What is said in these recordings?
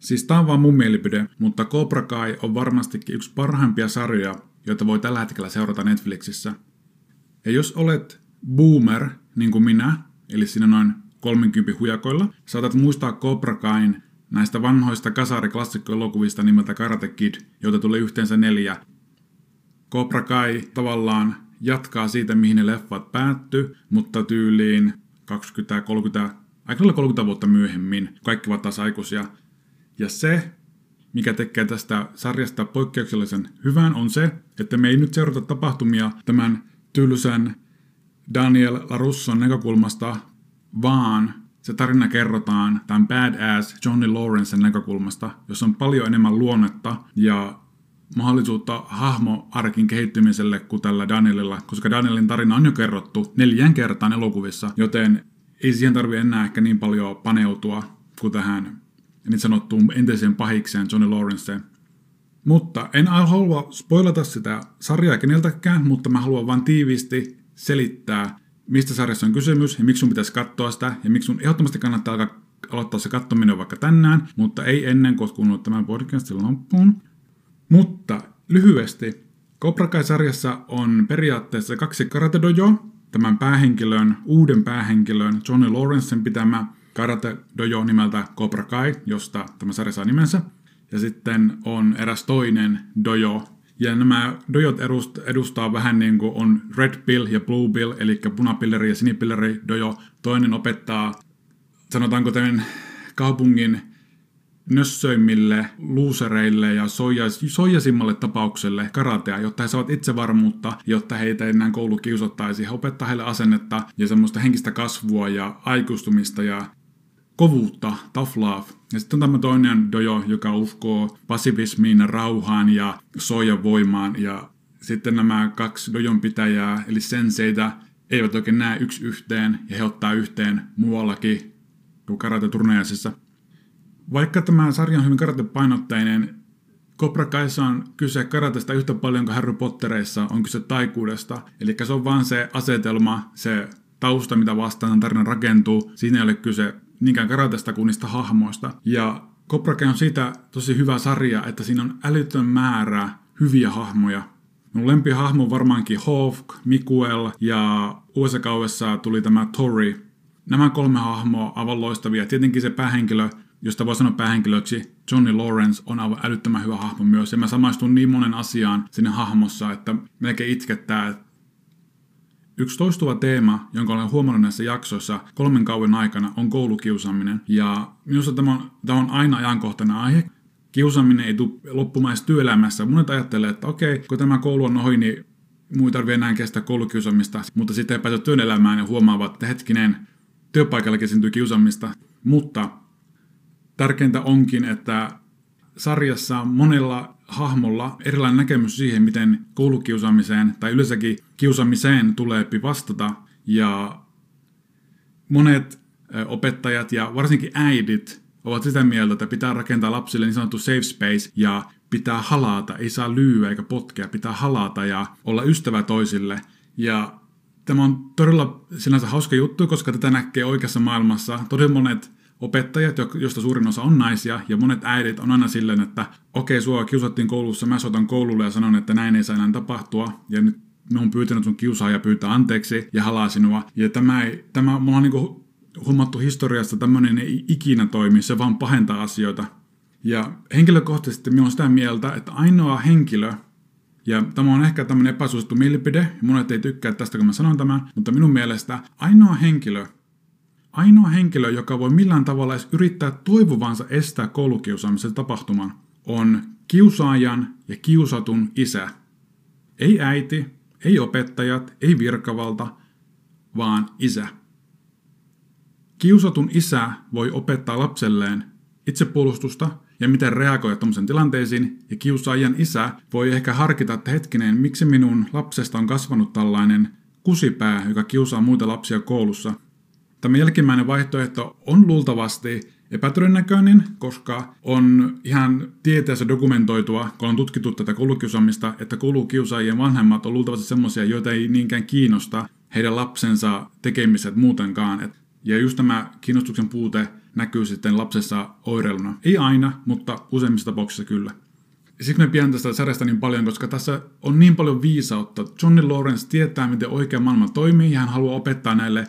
Siis tää on vaan mun mielipide, mutta Cobra Kai on varmastikin yksi parhaimpia sarjoja, joita voi tällä hetkellä seurata Netflixissä. Ja jos olet boomer, niin kuin minä, eli siinä noin 30 hujakoilla, saatat muistaa Cobra Kain näistä vanhoista kasariklassikkoelokuvista nimeltä Karate Kid, joita tuli yhteensä neljä. Cobra Kai tavallaan jatkaa siitä, mihin ne leffat päätty, mutta tyyliin 20, 30, aika 30 vuotta myöhemmin. Kaikki ovat taas aikuisia. Ja se, mikä tekee tästä sarjasta poikkeuksellisen hyvän, on se, että me ei nyt seurata tapahtumia tämän tylsän Daniel LaRusson näkökulmasta, vaan se tarina kerrotaan tämän badass Johnny Lawrencen näkökulmasta, jossa on paljon enemmän luonnetta ja mahdollisuutta hahmoarkin kehittymiselle kuin tällä Danielilla, koska Danielin tarina on jo kerrottu neljän kertaan elokuvissa, joten ei siihen tarvi enää ehkä niin paljon paneutua kuin tähän niin sanottuun entiseen pahikseen Johnny Lawrenceen. Mutta en halua spoilata sitä sarjaa keneltäkään, mutta mä haluan vain tiiviisti selittää, mistä sarjassa on kysymys ja miksi sun pitäisi katsoa sitä ja miksi sun ehdottomasti kannattaa alkaa aloittaa se katsominen vaikka tänään, mutta ei ennen kuin kuunnellut tämän podcastin loppuun. Mutta lyhyesti, Cobra Kai-sarjassa on periaatteessa kaksi karate dojo, tämän päähenkilön, uuden päähenkilön, Johnny Lawrencen pitämä karate dojo nimeltä Cobra Kai, josta tämä sarja saa nimensä. Ja sitten on eräs toinen dojo, ja nämä dojot edustaa vähän niin kuin on Red Pill ja Blue Pill, eli punapilleri ja sinipilleri dojo. Toinen opettaa, sanotaanko tämän kaupungin nössöimmille, luusereille ja soijas, soijasimmalle tapaukselle karatea, jotta he saavat itsevarmuutta, jotta heitä ei enää koulu kiusottaisi. He opettaa heille asennetta ja semmoista henkistä kasvua ja aikuistumista ja kovuutta, tough love. Ja sitten on tämä toinen dojo, joka uskoo pasivismiin, rauhaan ja soijan voimaan. Ja sitten nämä kaksi dojon pitäjää, eli senseitä, eivät oikein näe yksi yhteen ja he ottaa yhteen muuallakin kuin karate-turneisissa. Vaikka tämä sarja on hyvin karate-painotteinen, Cobra Kaissa on kyse karatesta yhtä paljon kuin Harry Pottereissa on kyse taikuudesta. Eli se on vaan se asetelma, se tausta, mitä vastaan tarina rakentuu. Siinä ei ole kyse niinkään karatesta kuin niistä hahmoista. Ja Cobra Kai on siitä tosi hyvä sarja, että siinä on älytön määrä hyviä hahmoja. Mun lempihahmo on varmaankin Hawk, Mikuel ja uudessa tuli tämä Tori. Nämä kolme hahmoa aivan loistavia. Tietenkin se päähenkilö, josta voi sanoa päähenkilöksi, Johnny Lawrence on aivan älyttömän hyvä hahmo myös. Ja mä samaistun niin monen asiaan sinne hahmossa, että melkein itkettää, Yksi toistuva teema, jonka olen huomannut näissä jaksoissa kolmen kauan aikana, on koulukiusaaminen. Ja minusta tämä on, tämä on aina ajankohtainen aihe. Kiusaaminen ei tule loppumaan työelämässä. Monet ajattelee, että okei, kun tämä koulu on ohi, niin muu ei tarvitse enää kestää koulukiusaamista. Mutta sitten he pääsevät työelämään ja huomaavat, että hetkinen, työpaikallakin syntyy kiusaamista. Mutta tärkeintä onkin, että sarjassa monella hahmolla erilainen näkemys siihen, miten koulukiusaamiseen tai yleensäkin kiusaamiseen tulee vastata. Ja monet opettajat ja varsinkin äidit ovat sitä mieltä, että pitää rakentaa lapsille niin sanottu safe space ja pitää halata, ei saa lyyä eikä potkea, pitää halata ja olla ystävä toisille. Ja tämä on todella sinänsä hauska juttu, koska tätä näkee oikeassa maailmassa. Todella monet opettajat, joista suurin osa on naisia, ja monet äidit on aina silleen, että okei, okay, sua kiusattiin koulussa, mä soitan koululle ja sanon, että näin ei saa enää tapahtua, ja nyt me on pyytänyt sun kiusaaja pyytää anteeksi ja halaa sinua. Ja tämä, ei, tämä mulla on niin huomattu historiasta, tämmöinen ei ikinä toimi, se vaan pahentaa asioita. Ja henkilökohtaisesti minä olen sitä mieltä, että ainoa henkilö, ja tämä on ehkä tämmöinen epäsuosittu mielipide, monet ei tykkää tästä, kun mä sanon tämän, mutta minun mielestä ainoa henkilö, Ainoa henkilö, joka voi millään tavalla edes yrittää toivovansa estää koulukiusaamisen tapahtuman, on kiusaajan ja kiusatun isä. Ei äiti, ei opettajat, ei virkavalta, vaan isä. Kiusatun isä voi opettaa lapselleen itsepuolustusta ja miten reagoida tämmöisen tilanteisiin, ja kiusaajan isä voi ehkä harkita, että hetkinen, miksi minun lapsesta on kasvanut tällainen kusipää, joka kiusaa muita lapsia koulussa, Tämä jälkimmäinen vaihtoehto on luultavasti epätodennäköinen, koska on ihan tieteessä dokumentoitua, kun on tutkittu tätä koulukiusaamista, että koulukiusaajien vanhemmat on luultavasti semmoisia, joita ei niinkään kiinnosta heidän lapsensa tekemiset muutenkaan. Ja just tämä kiinnostuksen puute näkyy sitten lapsessa oireiluna. Ei aina, mutta useimmissa tapauksissa kyllä. Siksi me pidän tästä sarjasta niin paljon, koska tässä on niin paljon viisautta. Johnny Lawrence tietää, miten oikea maailma toimii, ja hän haluaa opettaa näille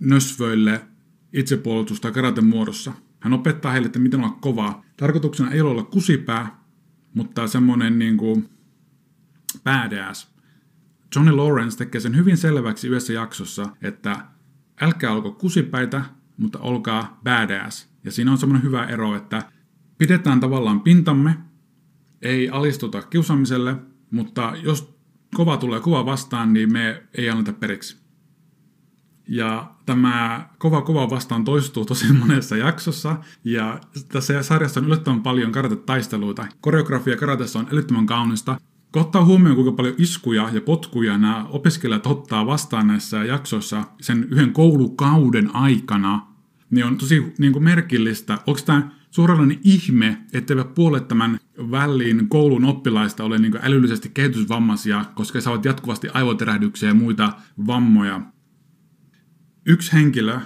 nösvöille itsepuolustusta karaten muodossa. Hän opettaa heille, että miten olla kovaa. Tarkoituksena ei ole olla kusipää, mutta semmoinen niin kuin badass. Johnny Lawrence tekee sen hyvin selväksi yhdessä jaksossa, että älkää olko kusipäitä, mutta olkaa badass. Ja siinä on semmoinen hyvä ero, että pidetään tavallaan pintamme, ei alistuta kiusaamiselle, mutta jos kova tulee kova vastaan, niin me ei anneta periksi. Ja tämä kova kova vastaan toistuu tosi monessa jaksossa, ja tässä sarjassa on yllättävän paljon karatetaisteluita. Koreografia karatessa on älyttömän kaunista. Kun ottaa huomioon, kuinka paljon iskuja ja potkuja nämä opiskelijat ottaa vastaan näissä jaksoissa sen yhden koulukauden aikana, niin on tosi niin kuin merkillistä. Onko tämä suoranainen ihme, etteivät puolet tämän väliin koulun oppilaista ole niin älyllisesti kehitysvammaisia, koska he saavat jatkuvasti aivoterähdyksiä ja muita vammoja. Yksi henkilö,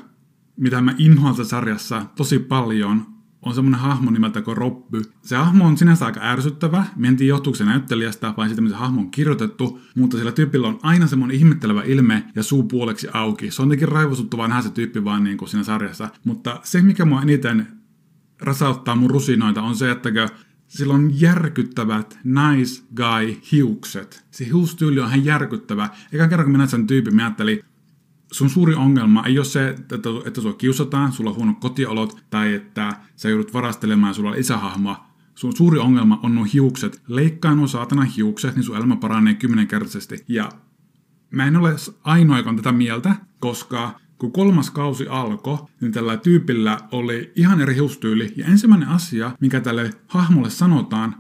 mitä mä inhoan tässä sarjassa tosi paljon, on semmoinen hahmo nimeltä kuin Robby. Se hahmo on sinänsä aika ärsyttävä. Mä en tiedä johtuuko se näyttelijästä vai siitä, miten se hahmo on kirjoitettu, mutta sillä tyypillä on aina semmoinen ihmettelevä ilme ja suu puoleksi auki. Se on jotenkin raivostuttavaa nähdä se tyyppi vaan niin kuin siinä sarjassa. Mutta se, mikä mua eniten rasauttaa mun rusinoita, on se, että sillä on järkyttävät nice guy hiukset. Se hiustyyli on ihan järkyttävä. Eikä kerran kun minä sen tyypin, mä ajattelin, sun suuri ongelma ei ole se, että, että sua kiusataan, sulla on huonot kotiolot tai että sä joudut varastelemaan sulla on isähahmo. Sun suuri ongelma on nuo hiukset. Leikkaa nuo saatana hiukset, niin sun elämä paranee kymmenenkertaisesti. Ja mä en ole ainoa, joka on tätä mieltä, koska kun kolmas kausi alkoi, niin tällä tyypillä oli ihan eri hiustyyli. Ja ensimmäinen asia, mikä tälle hahmolle sanotaan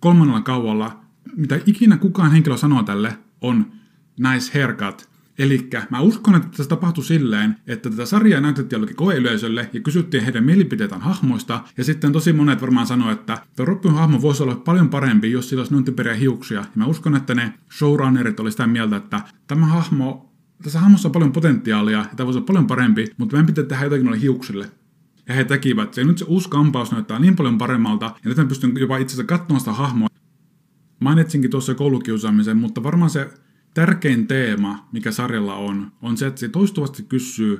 kolmannella kaualla, mitä ikinä kukaan henkilö sanoo tälle, on nice haircut. Eli mä uskon, että tässä tapahtui silleen, että tätä sarjaa näytettiin jollekin koeyleisölle ja kysyttiin heidän mielipiteitään hahmoista. Ja sitten tosi monet varmaan sanoi, että tuo Robin hahmo voisi olla paljon parempi, jos sillä olisi noin hiuksia. Ja mä uskon, että ne showrunnerit oli sitä mieltä, että tämä hahmo tässä hahmossa on paljon potentiaalia ja tämä voisi olla paljon parempi, mutta meidän pitää tehdä jotakin noille hiuksille. Ja he tekivät. Ja nyt se uusi kampaus näyttää niin paljon paremmalta, ja nyt mä pystyn jopa itse asiassa katsomaan sitä hahmoa. Mainitsinkin tuossa koulukiusaamisen, mutta varmaan se tärkein teema, mikä sarjalla on, on se, että se toistuvasti kysyy,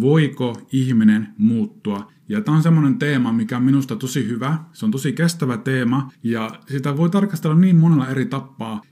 voiko ihminen muuttua. Ja tämä on semmoinen teema, mikä on minusta tosi hyvä. Se on tosi kestävä teema ja sitä voi tarkastella niin monella eri tappaa.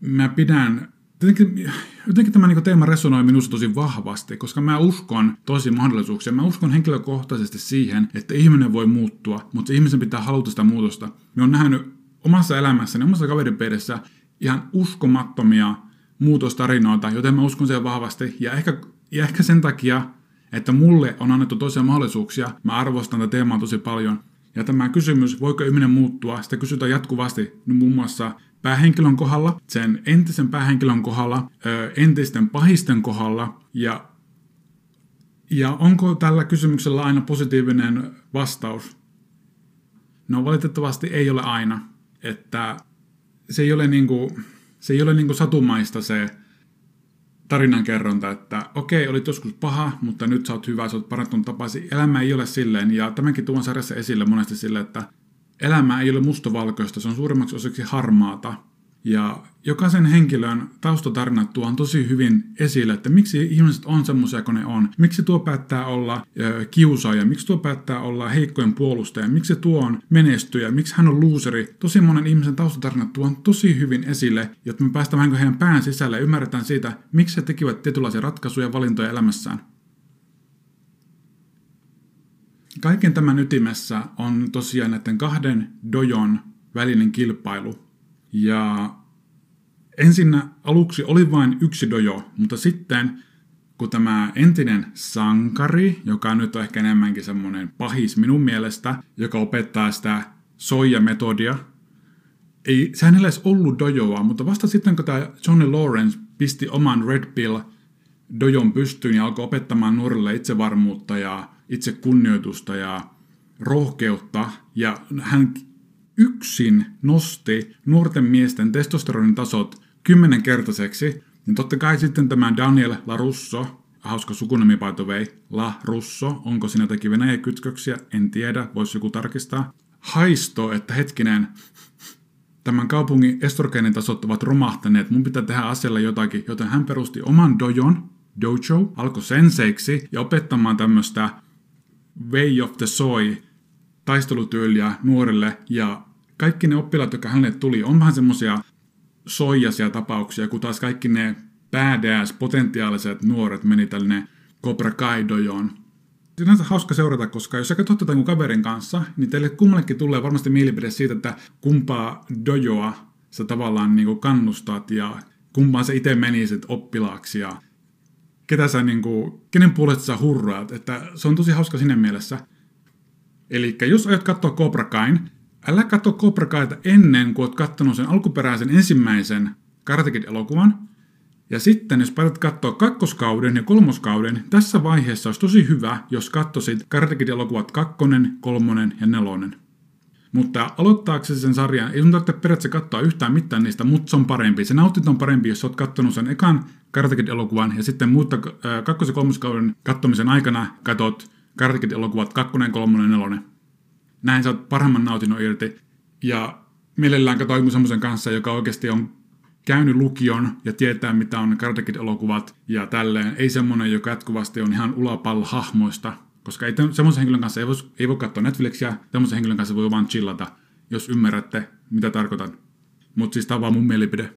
Mä pidän Jotenkin, jotenkin tämä niin teema resonoi minusta tosi vahvasti, koska mä uskon tosi mahdollisuuksia. Mä uskon henkilökohtaisesti siihen, että ihminen voi muuttua, mutta ihmisen pitää haluta sitä muutosta. Mä oon nähnyt omassa elämässäni, omassa kaveripiirissä ihan uskomattomia muutostarinoita, joten mä uskon siihen vahvasti. Ja ehkä, ja ehkä sen takia, että mulle on annettu toisia mahdollisuuksia, mä arvostan tätä teemaa tosi paljon. Ja tämä kysymys, voiko ihminen muuttua, sitä kysytään jatkuvasti muun muassa päähenkilön kohdalla, sen entisen päähenkilön kohdalla, entisten pahisten kohdalla ja, ja onko tällä kysymyksellä aina positiivinen vastaus? No valitettavasti ei ole aina, että se ei ole niinku, se ei ole niinku satumaista se tarinankerronta, että okei, olit joskus paha, mutta nyt sä oot hyvä, sä oot parantunut tapasi. Elämä ei ole silleen, ja tämänkin tuon sarjassa esille monesti silleen, että elämä ei ole mustavalkoista, se on suurimmaksi osaksi harmaata. Ja jokaisen henkilön taustatarinat tuon tosi hyvin esille, että miksi ihmiset on semmoisia kuin ne on. Miksi tuo päättää olla kiusaaja, miksi tuo päättää olla heikkojen puolustaja, miksi tuo on menestyjä, miksi hän on luuseri. Tosi monen ihmisen taustatarinat tuon tosi hyvin esille, jotta me päästään vähän heidän pään sisälle ja ymmärretään siitä, miksi he tekivät tietynlaisia ratkaisuja ja valintoja elämässään. Kaiken tämän ytimessä on tosiaan näiden kahden dojon välinen kilpailu. Ja ensin aluksi oli vain yksi dojo, mutta sitten kun tämä entinen sankari, joka nyt on ehkä enemmänkin semmoinen pahis minun mielestä, joka opettaa sitä soija-metodia, ei, sehän ei edes ollut dojoa, mutta vasta sitten kun tämä Johnny Lawrence pisti oman Red Pill dojon pystyyn ja alkoi opettamaan nuorille itsevarmuutta ja itse kunnioitusta ja rohkeutta, ja hän yksin nosti nuorten miesten testosteronin tasot kymmenenkertaiseksi, niin totta kai sitten tämä Daniel LaRusso hauska sukunimi by the way. La Russo. Onko siinä jotakin Venäjä kytköksiä? En tiedä. Voisi joku tarkistaa. Haisto, että hetkinen, tämän kaupungin estrogeenin tasot ovat romahtaneet, mun pitää tehdä asialle jotakin, joten hän perusti oman dojon, dojo, alkoi senseiksi ja opettamaan tämmöistä Way of the Soy taistelutyyliä nuorille ja kaikki ne oppilaat, jotka hänelle tuli, on vähän semmosia soijaisia tapauksia, kun taas kaikki ne badass potentiaaliset nuoret meni tällainen Cobra Kai dojoon. Sinänsä hauska seurata, koska jos sä katsot tätä kaverin kanssa, niin teille kummallekin tulee varmasti mielipide siitä, että kumpaa dojoa sä tavallaan niin kuin kannustat ja kumpaan sä itse menisit oppilaaksi ja ketä sä niin kuin, kenen puolesta sä hurraat. Että se on tosi hauska sinne mielessä. Eli jos aiot katsoa Cobra Kain, älä katso Cobra Kaita ennen kuin oot katsonut sen alkuperäisen ensimmäisen Karate Kid-elokuvan, ja sitten, jos päätät katsoa kakkoskauden ja kolmoskauden, tässä vaiheessa olisi tosi hyvä, jos katsoisit Karate Kid-elokuvat kakkonen, kolmonen ja nelonen. Mutta aloittaaksesi sen sarjan, ei sun tarvitse periaatteessa katsoa yhtään mitään niistä, mutta se on parempi. Se nautit on parempi, jos oot katsonut sen ekan Karate Kid-elokuvan ja sitten muutta kakkos- ja kolmoskauden katsomisen aikana katot Karate Kid-elokuvat kakkonen, kolmonen, nelonen. Näin saat parhaimman nautinnon irti. Ja mielellään katsoa jonkun semmoisen kanssa, joka oikeasti on käynyt lukion ja tietää, mitä on Karate Kid-elokuvat ja tälleen. Ei semmonen, joka jatkuvasti on ihan ulapalla hahmoista, koska ei semmoisen henkilön kanssa ei voi, ei voi katsoa Netflixiä, semmoisen henkilön kanssa voi vaan chillata, jos ymmärrätte, mitä tarkoitan. Mutta siis tämä on vaan mun mielipide.